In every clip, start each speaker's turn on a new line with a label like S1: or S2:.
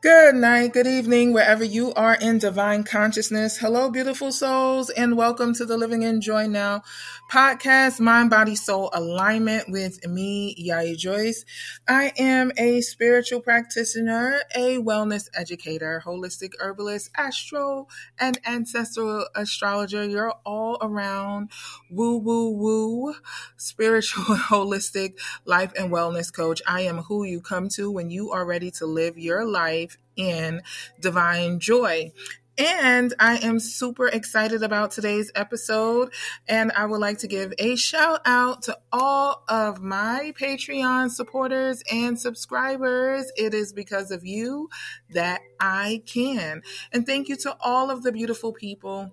S1: Good night, good evening, wherever you are in divine consciousness. Hello, beautiful souls, and welcome to the Living in Joy Now podcast, Mind, Body, Soul Alignment with me, Yayi Joyce. I am a spiritual practitioner, a wellness educator, holistic herbalist, astro and ancestral astrologer. You're all around woo, woo, woo, spiritual, holistic life and wellness coach. I am who you come to when you are ready to live your life in divine joy. And I am super excited about today's episode. And I would like to give a shout out to all of my Patreon supporters and subscribers. It is because of you that I can. And thank you to all of the beautiful people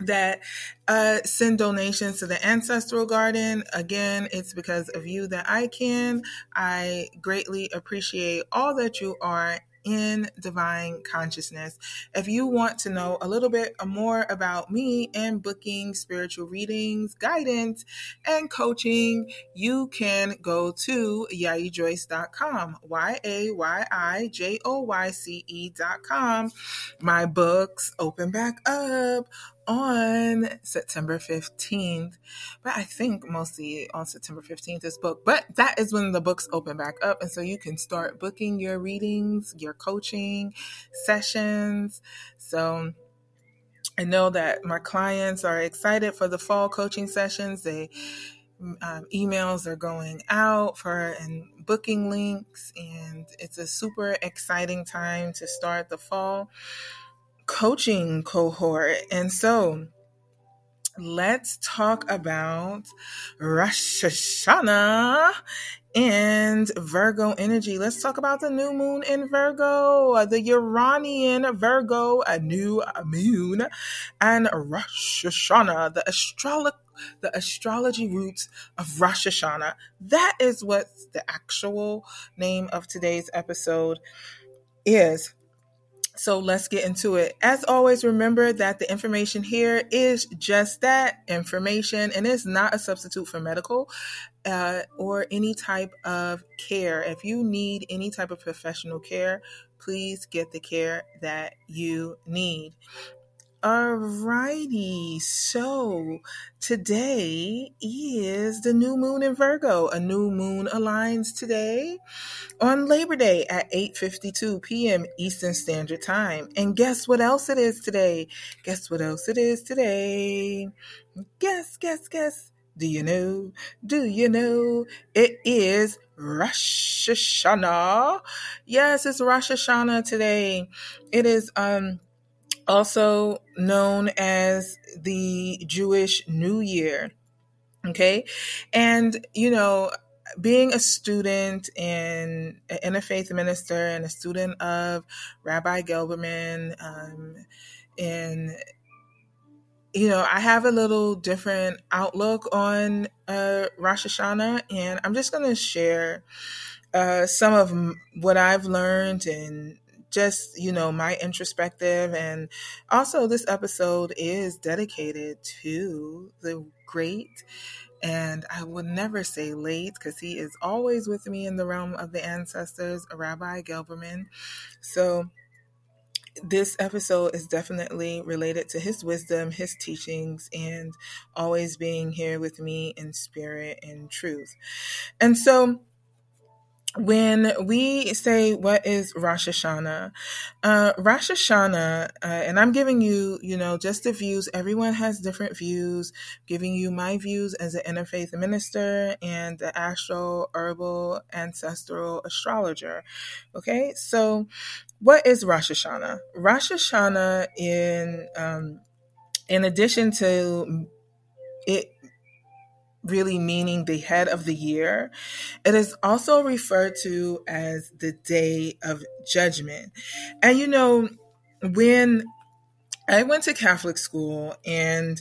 S1: that uh, send donations to the ancestral garden again it's because of you that i can i greatly appreciate all that you are in divine consciousness. If you want to know a little bit more about me and booking spiritual readings, guidance, and coaching, you can go to yayijoyce.com, Y A Y I J O Y C E.com. My books open back up on September 15th. But I think mostly on September 15th is booked. But that is when the books open back up. And so you can start booking your readings, your coaching sessions. So I know that my clients are excited for the fall coaching sessions. They um, emails are going out for and booking links, and it's a super exciting time to start the fall coaching cohort. And so let's talk about Rosh Hashanah and Virgo energy. Let's talk about the new moon in Virgo, the Uranian Virgo, a new moon, and Rosh Hashanah, the astrology the astrology roots of Rosh Hashanah. That is what the actual name of today's episode is. So let's get into it. As always, remember that the information here is just that information and it's not a substitute for medical uh, or any type of care. If you need any type of professional care, please get the care that you need. Alrighty, so today is the new moon in Virgo. A new moon aligns today on Labor Day at 8:52 p.m. Eastern Standard Time. And guess what else it is today? Guess what else it is today? Guess, guess, guess. Do you know? Do you know? It is Rosh Hashanah. Yes, it's Rosh Hashanah today. It is um also known as the Jewish New Year. Okay. And, you know, being a student and an interfaith minister and a student of Rabbi Gelberman, um, and you know, I have a little different outlook on uh, Rosh Hashanah, and I'm just going to share uh, some of what I've learned and just, you know, my introspective. And also, this episode is dedicated to the great and I will never say late because he is always with me in the realm of the ancestors, Rabbi Gelberman. So, this episode is definitely related to his wisdom, his teachings, and always being here with me in spirit and truth. And so, when we say what is Rosh Hashanah, uh, Rosh Hashanah, uh, and I'm giving you, you know, just the views. Everyone has different views. Giving you my views as an interfaith minister and the astro herbal ancestral astrologer. Okay, so what is Rosh Hashanah? Rosh Hashanah, in um, in addition to it really meaning the head of the year. It is also referred to as the day of judgment. And you know, when I went to Catholic school and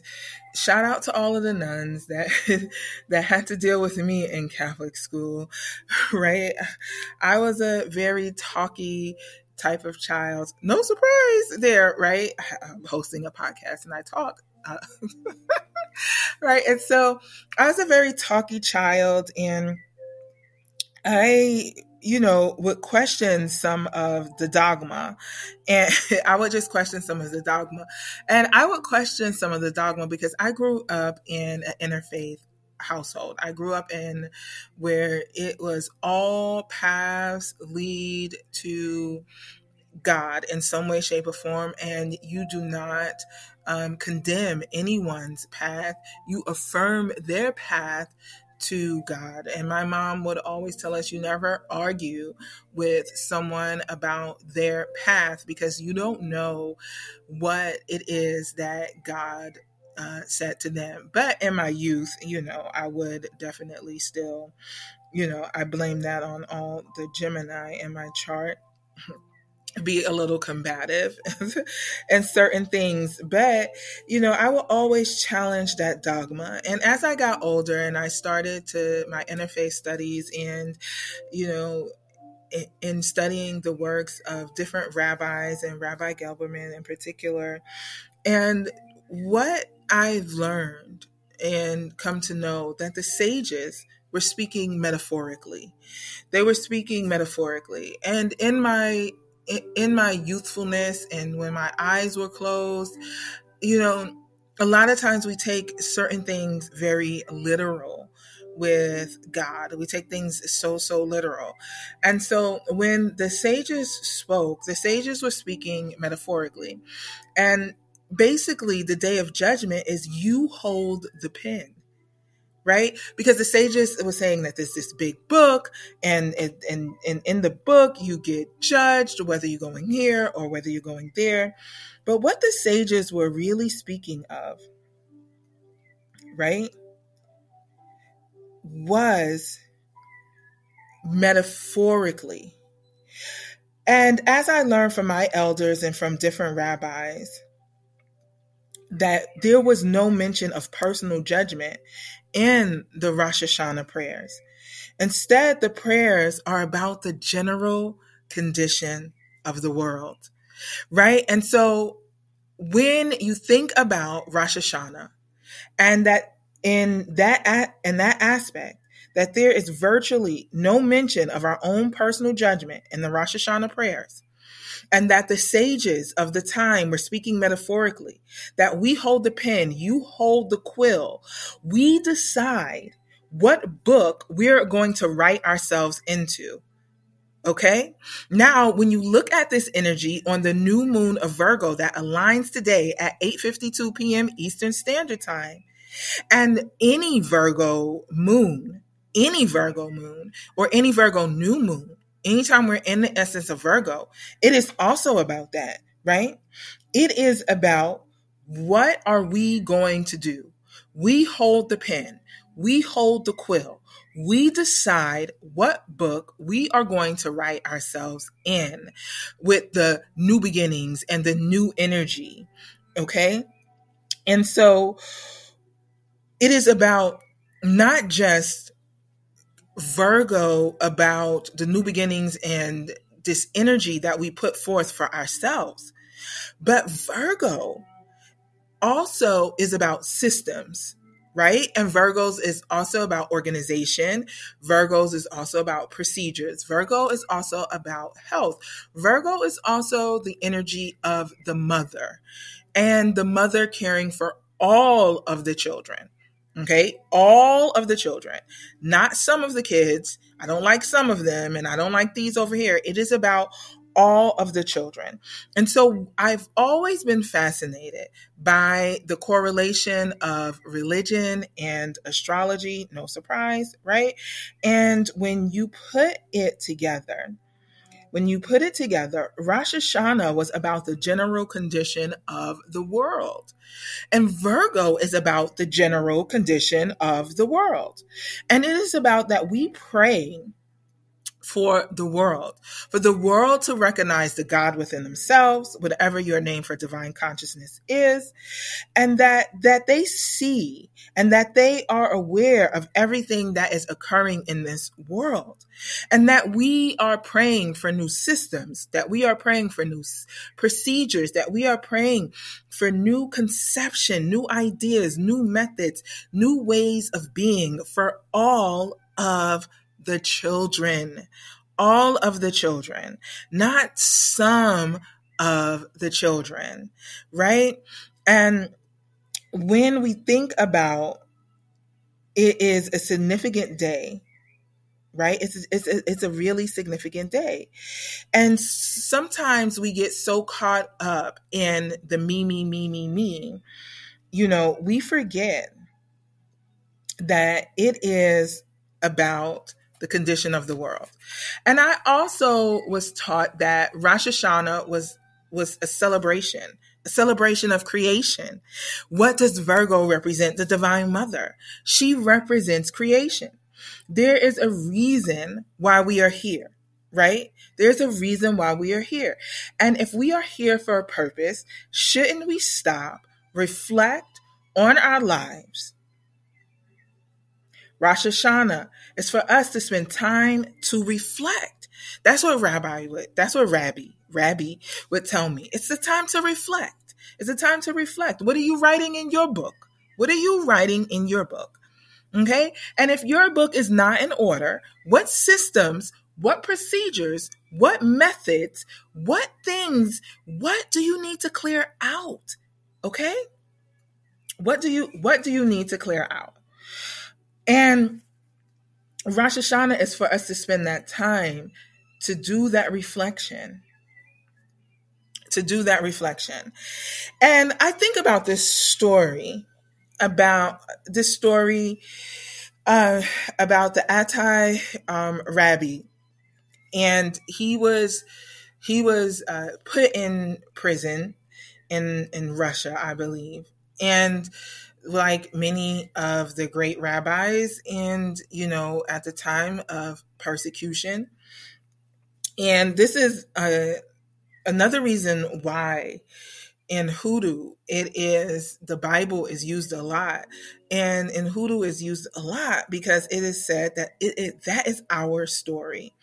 S1: shout out to all of the nuns that that had to deal with me in Catholic school, right? I was a very talky type of child. No surprise there, right? I'm hosting a podcast and I talk. Uh, right. And so I was a very talky child and I, you know, would question some of the dogma. And I would just question some of the dogma. And I would question some of the dogma because I grew up in an interfaith household. I grew up in where it was all paths lead to God in some way, shape, or form, and you do not um, condemn anyone's path. You affirm their path to God. And my mom would always tell us you never argue with someone about their path because you don't know what it is that God uh, said to them. But in my youth, you know, I would definitely still, you know, I blame that on all the Gemini in my chart be a little combative and certain things. But, you know, I will always challenge that dogma. And as I got older and I started to my interfaith studies and, you know, in studying the works of different rabbis and Rabbi Gelberman in particular, and what I've learned and come to know that the sages were speaking metaphorically. They were speaking metaphorically. And in my in my youthfulness and when my eyes were closed, you know, a lot of times we take certain things very literal with God. We take things so, so literal. And so when the sages spoke, the sages were speaking metaphorically. And basically, the day of judgment is you hold the pen right? Because the sages were saying that there's this big book, and and and in the book you get judged whether you're going here or whether you're going there. But what the sages were really speaking of, right, was metaphorically. And as I learned from my elders and from different rabbis, that there was no mention of personal judgment in the Rosh Hashanah prayers. Instead, the prayers are about the general condition of the world, right? And so when you think about Rosh Hashanah and that in that, in that aspect, that there is virtually no mention of our own personal judgment in the Rosh Hashanah prayers, and that the sages of the time were speaking metaphorically, that we hold the pen, you hold the quill. We decide what book we're going to write ourselves into. Okay. Now, when you look at this energy on the new moon of Virgo that aligns today at 8:52 p.m. Eastern Standard Time, and any Virgo moon, any Virgo moon, or any Virgo new moon anytime we're in the essence of Virgo, it is also about that, right? It is about what are we going to do? We hold the pen, we hold the quill, we decide what book we are going to write ourselves in with the new beginnings and the new energy. Okay. And so it is about not just Virgo about the new beginnings and this energy that we put forth for ourselves. But Virgo also is about systems, right? And Virgos is also about organization. Virgos is also about procedures. Virgo is also about health. Virgo is also the energy of the mother and the mother caring for all of the children. Okay. All of the children, not some of the kids. I don't like some of them and I don't like these over here. It is about all of the children. And so I've always been fascinated by the correlation of religion and astrology. No surprise, right? And when you put it together, when you put it together, Rosh Hashanah was about the general condition of the world. And Virgo is about the general condition of the world. And it is about that we pray for the world, for the world to recognize the God within themselves, whatever your name for divine consciousness is, and that, that they see and that they are aware of everything that is occurring in this world. And that we are praying for new systems, that we are praying for new procedures, that we are praying for new conception, new ideas, new methods, new ways of being for all of the children, all of the children, not some of the children, right? And when we think about it is a significant day, right? It's it's it's a really significant day. And sometimes we get so caught up in the me me me me me. You know, we forget that it is about the condition of the world. And I also was taught that Rosh Hashanah was was a celebration, a celebration of creation. What does Virgo represent? The divine mother. She represents creation. There is a reason why we are here, right? There's a reason why we are here. And if we are here for a purpose, shouldn't we stop, reflect on our lives, Rosh Hashanah is for us to spend time to reflect. That's what Rabbi would, that's what Rabbi, Rabbi would tell me. It's the time to reflect. It's the time to reflect. What are you writing in your book? What are you writing in your book? Okay. And if your book is not in order, what systems, what procedures, what methods, what things, what do you need to clear out? Okay. What do you, what do you need to clear out? And Rosh Hashanah is for us to spend that time to do that reflection. To do that reflection. And I think about this story, about this story uh, about the Attai um, Rabbi. And he was he was uh, put in prison in in Russia, I believe. And like many of the great rabbis and you know at the time of persecution. And this is uh, another reason why in hoodoo it is the bible is used a lot. And in hoodoo is used a lot because it is said that it, it, that is our story.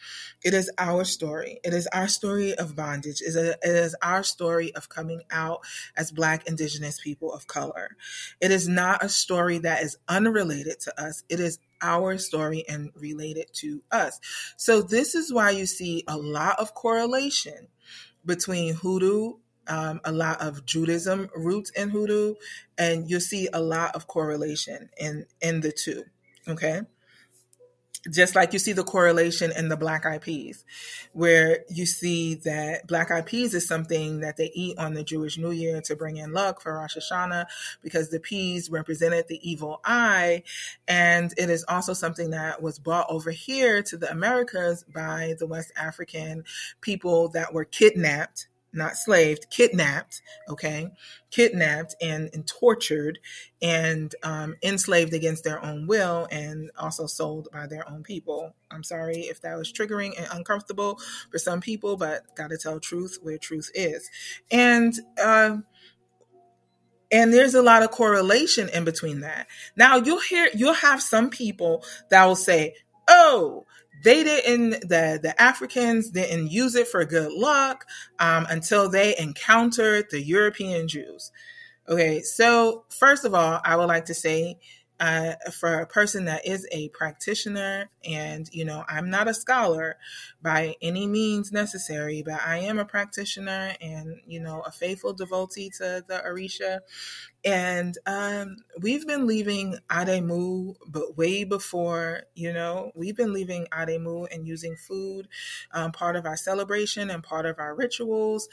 S1: It is our story. It is our story of bondage. It is, a, it is our story of coming out as black indigenous people of color. It is not a story that is unrelated to us. It is our story and related to us. So this is why you see a lot of correlation between hoodoo um, a lot of Judaism roots in hoodoo, and you'll see a lot of correlation in in the two. Okay. Just like you see the correlation in the black eyed peas, where you see that black eyed peas is something that they eat on the Jewish New Year to bring in luck for Rosh Hashanah, because the peas represented the evil eye. And it is also something that was brought over here to the Americas by the West African people that were kidnapped not slaved, kidnapped, okay, kidnapped and, and tortured and um, enslaved against their own will and also sold by their own people. I'm sorry if that was triggering and uncomfortable for some people, but got to tell truth where truth is. And, uh, and there's a lot of correlation in between that. Now you'll hear, you'll have some people that will say, oh, they didn't the the Africans didn't use it for good luck um, until they encountered the European Jews. Okay, so first of all, I would like to say uh, for a person that is a practitioner, and you know, I'm not a scholar by any means necessary, but I am a practitioner and you know, a faithful devotee to the Orisha. And um, we've been leaving Adimu, but way before, you know, we've been leaving Adimu and using food, um, part of our celebration and part of our rituals.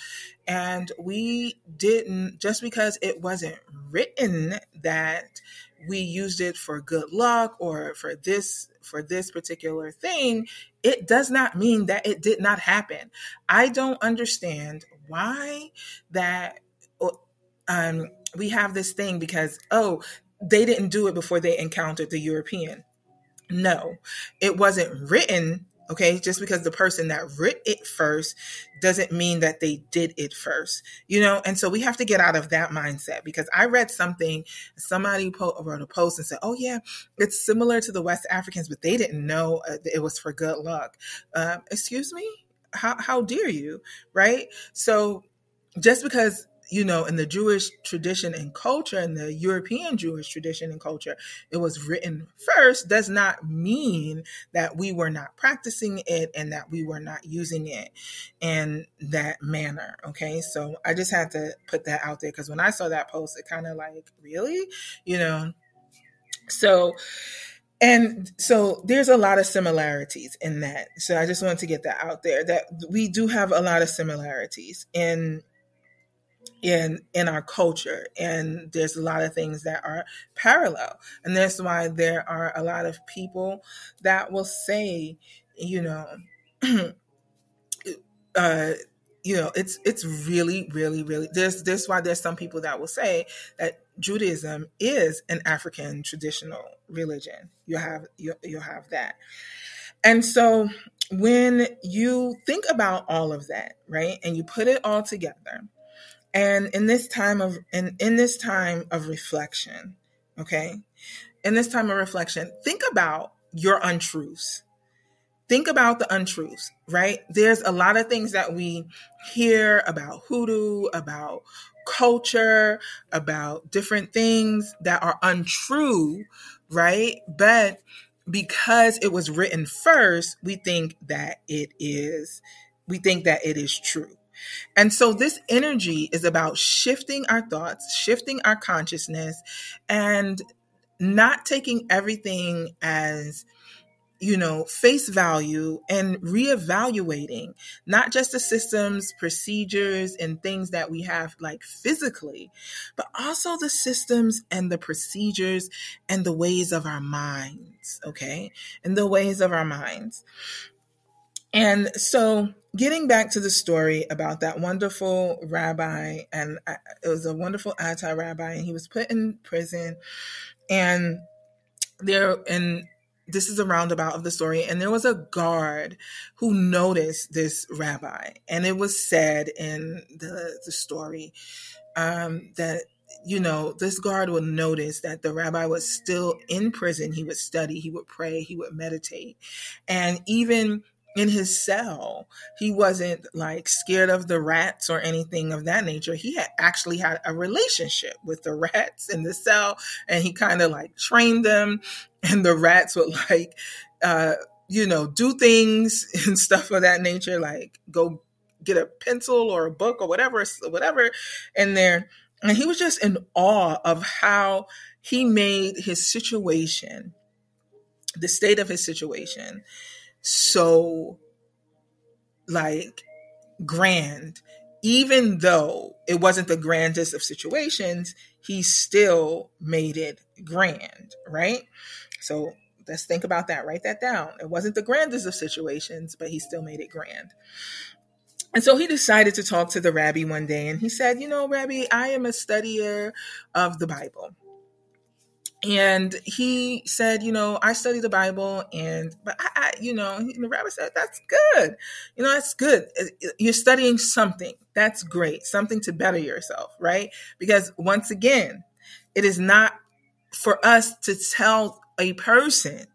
S1: And we didn't, just because it wasn't written that we used it for good luck or for this for this particular thing it does not mean that it did not happen. I don't understand why that um, we have this thing because oh they didn't do it before they encountered the european. No it wasn't written Okay. Just because the person that writ it first doesn't mean that they did it first, you know? And so we have to get out of that mindset because I read something, somebody wrote a post and said, Oh, yeah, it's similar to the West Africans, but they didn't know uh, it was for good luck. Uh, excuse me? How, how dare you? Right. So just because you know, in the Jewish tradition and culture, in the European Jewish tradition and culture, it was written first does not mean that we were not practicing it and that we were not using it in that manner. Okay. So I just had to put that out there because when I saw that post, it kind of like, really? You know? So, and so there's a lot of similarities in that. So I just wanted to get that out there that we do have a lot of similarities in in in our culture and there's a lot of things that are parallel. And that's why there are a lot of people that will say you know uh you know it's it's really really really there's this why there's some people that will say that Judaism is an African traditional religion. You have you, you have that. And so when you think about all of that right and you put it all together and in this time of in, in this time of reflection, okay? In this time of reflection, think about your untruths. Think about the untruths, right? There's a lot of things that we hear about hoodoo, about culture, about different things that are untrue, right? But because it was written first, we think that it is we think that it is true. And so this energy is about shifting our thoughts, shifting our consciousness, and not taking everything as you know, face value and reevaluating not just the systems, procedures, and things that we have like physically, but also the systems and the procedures and the ways of our minds, okay? And the ways of our minds. And so, getting back to the story about that wonderful rabbi, and uh, it was a wonderful anti rabbi, and he was put in prison. And there, and this is a roundabout of the story. And there was a guard who noticed this rabbi, and it was said in the, the story um, that you know, this guard would notice that the rabbi was still in prison. He would study, he would pray, he would meditate. And even in his cell. He wasn't like scared of the rats or anything of that nature. He had actually had a relationship with the rats in the cell and he kind of like trained them and the rats would like uh you know do things and stuff of that nature like go get a pencil or a book or whatever whatever in there and he was just in awe of how he made his situation the state of his situation so like grand. Even though it wasn't the grandest of situations he still made it grand right? So let's think about that. Write that down. It wasn't the grandest of situations but he still made it grand. And so he decided to talk to the rabbi one day and he said you know rabbi i am a studier of the bible and he said, you know, I study the Bible, and but I, I you know, the rabbi said, that's good. You know, that's good. Uh, uh, you're studying something. That's great. Something to better yourself, right? Because once again, it is not for us to tell a person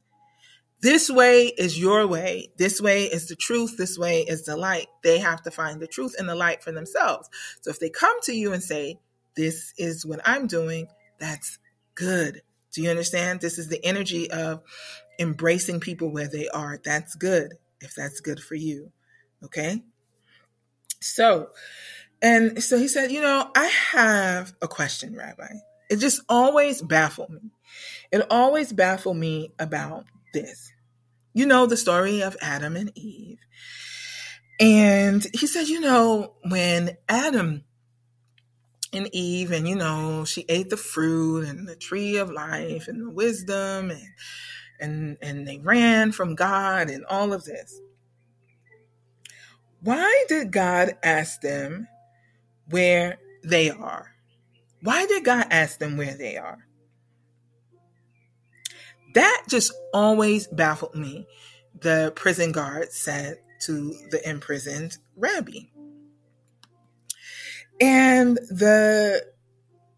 S1: this way is your way. This way is the truth. This way is the light. They have to find the truth and the light for themselves. So if they come to you and say, this is what I'm doing, that's good. Do you understand? This is the energy of embracing people where they are. That's good if that's good for you. Okay? So, and so he said, You know, I have a question, Rabbi. It just always baffled me. It always baffled me about this. You know, the story of Adam and Eve. And he said, You know, when Adam and Eve, and you know, she ate the fruit and the tree of life and the wisdom, and and and they ran from God and all of this. Why did God ask them where they are? Why did God ask them where they are? That just always baffled me, the prison guard said to the imprisoned rabbi. And the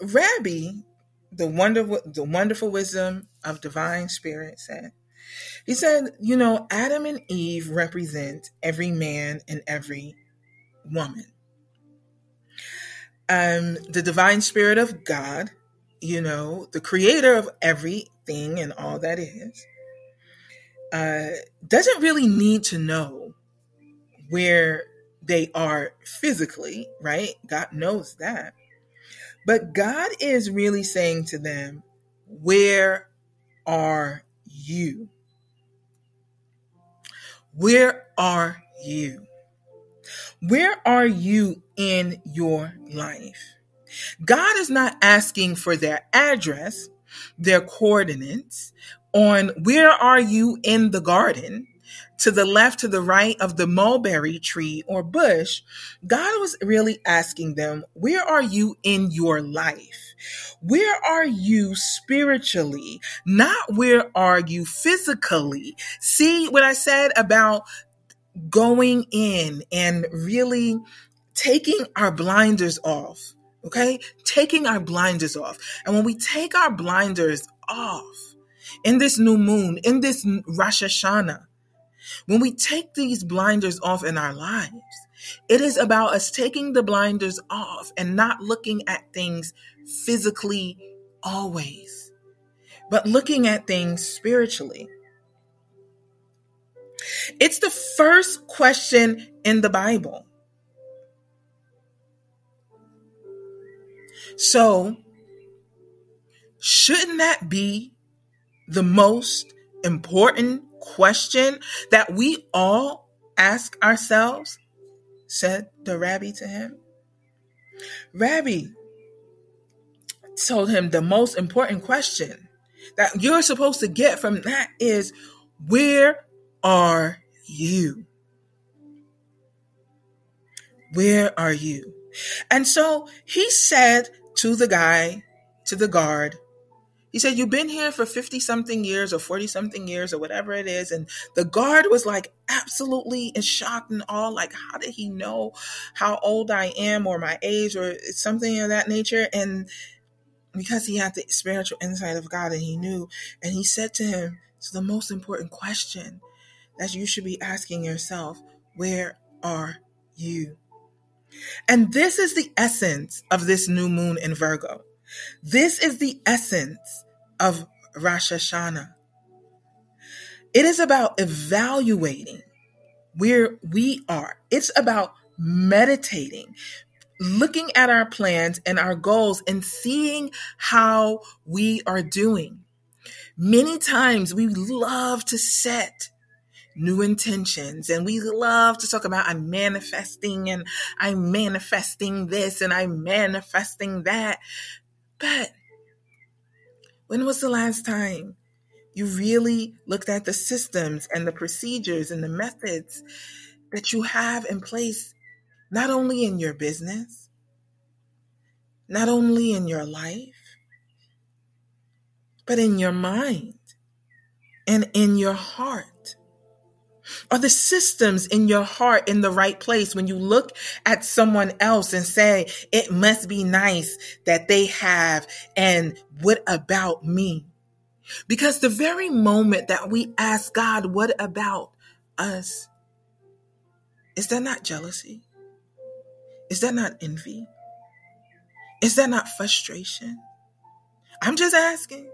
S1: rabbi, the wonderful, the wonderful wisdom of divine spirit said, he said, you know, Adam and Eve represent every man and every woman. um, the divine spirit of God, you know, the creator of everything and all that is, uh, doesn't really need to know where they are physically, right? God knows that. But God is really saying to them, Where are you? Where are you? Where are you in your life? God is not asking for their address, their coordinates on where are you in the garden to the left, to the right of the mulberry tree or bush, God was really asking them, Where are you in your life? Where are you spiritually? Not where are you physically? See what I said about going in and really taking our blinders off. Okay. Taking our blinders off. And when we take our blinders off in this new moon, in this Rosh Hashanah, when we take these blinders off in our lives, it is about us taking the blinders off and not looking at things physically always, but looking at things spiritually. It's the first question in the Bible. So, shouldn't that be the most important question that we all ask ourselves? said the rabbi to him. Rabbi told him the most important question that you're supposed to get from that is where are you? Where are you? And so he said to the guy, to the guard, he said, You've been here for 50 something years or 40 something years or whatever it is. And the guard was like absolutely in shock and all like, How did he know how old I am or my age or something of that nature? And because he had the spiritual insight of God and he knew, and he said to him, It's the most important question that you should be asking yourself Where are you? And this is the essence of this new moon in Virgo. This is the essence of Rosh Hashanah. It is about evaluating where we are. It's about meditating, looking at our plans and our goals and seeing how we are doing. Many times we love to set new intentions and we love to talk about I'm manifesting and I'm manifesting this and I'm manifesting that. But when was the last time you really looked at the systems and the procedures and the methods that you have in place, not only in your business, not only in your life, but in your mind and in your heart? Are the systems in your heart in the right place when you look at someone else and say, it must be nice that they have, and what about me? Because the very moment that we ask God, what about us? Is that not jealousy? Is that not envy? Is that not frustration? I'm just asking.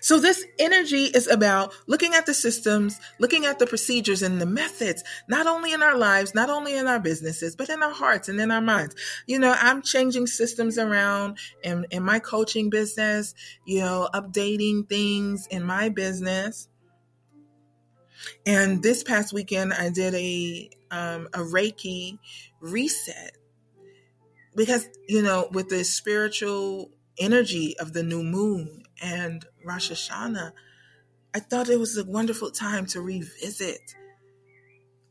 S1: So this energy is about looking at the systems, looking at the procedures and the methods, not only in our lives, not only in our businesses, but in our hearts and in our minds. You know, I'm changing systems around in, in my coaching business, you know, updating things in my business. And this past weekend, I did a um, a Reiki reset because you know, with the spiritual energy of the new moon and Rosh Hashanah, I thought it was a wonderful time to revisit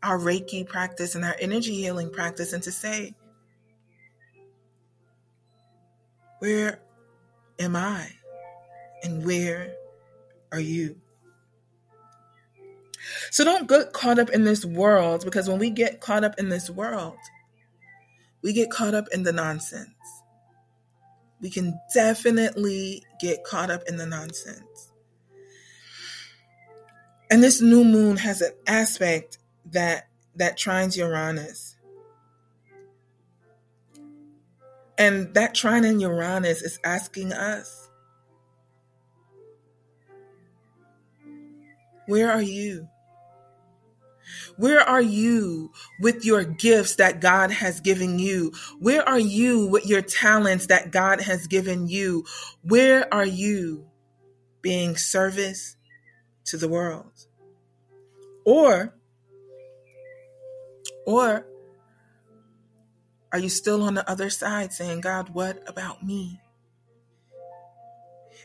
S1: our Reiki practice and our energy healing practice and to say, where am I? And where are you? So don't get caught up in this world because when we get caught up in this world, we get caught up in the nonsense we can definitely get caught up in the nonsense. And this new moon has an aspect that that trines Uranus. And that trine in Uranus is asking us, where are you? Where are you with your gifts that God has given you? Where are you with your talents that God has given you? Where are you being service to the world? Or, or are you still on the other side saying, God, what about me?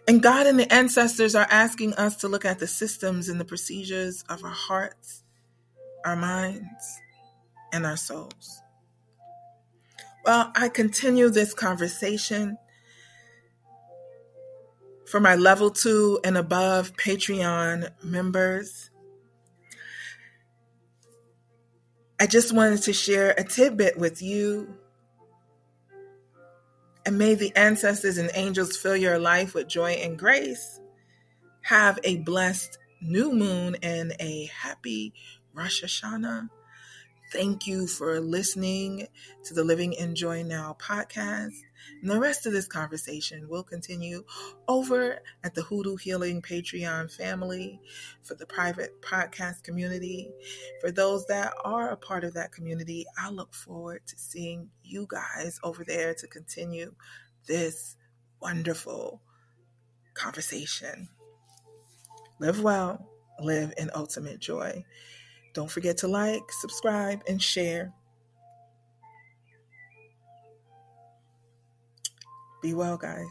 S1: And God and the ancestors are asking us to look at the systems and the procedures of our hearts, our minds, and our souls. Well, I continue this conversation for my level two and above Patreon members. I just wanted to share a tidbit with you. And may the ancestors and angels fill your life with joy and grace. Have a blessed new moon and a happy Rosh Hashanah. Thank you for listening to the Living in Joy Now podcast. And the rest of this conversation will continue over at the Hoodoo Healing Patreon family for the private podcast community. For those that are a part of that community, I look forward to seeing you guys over there to continue this wonderful conversation. Live well, live in ultimate joy. Don't forget to like, subscribe, and share. Be well, guys.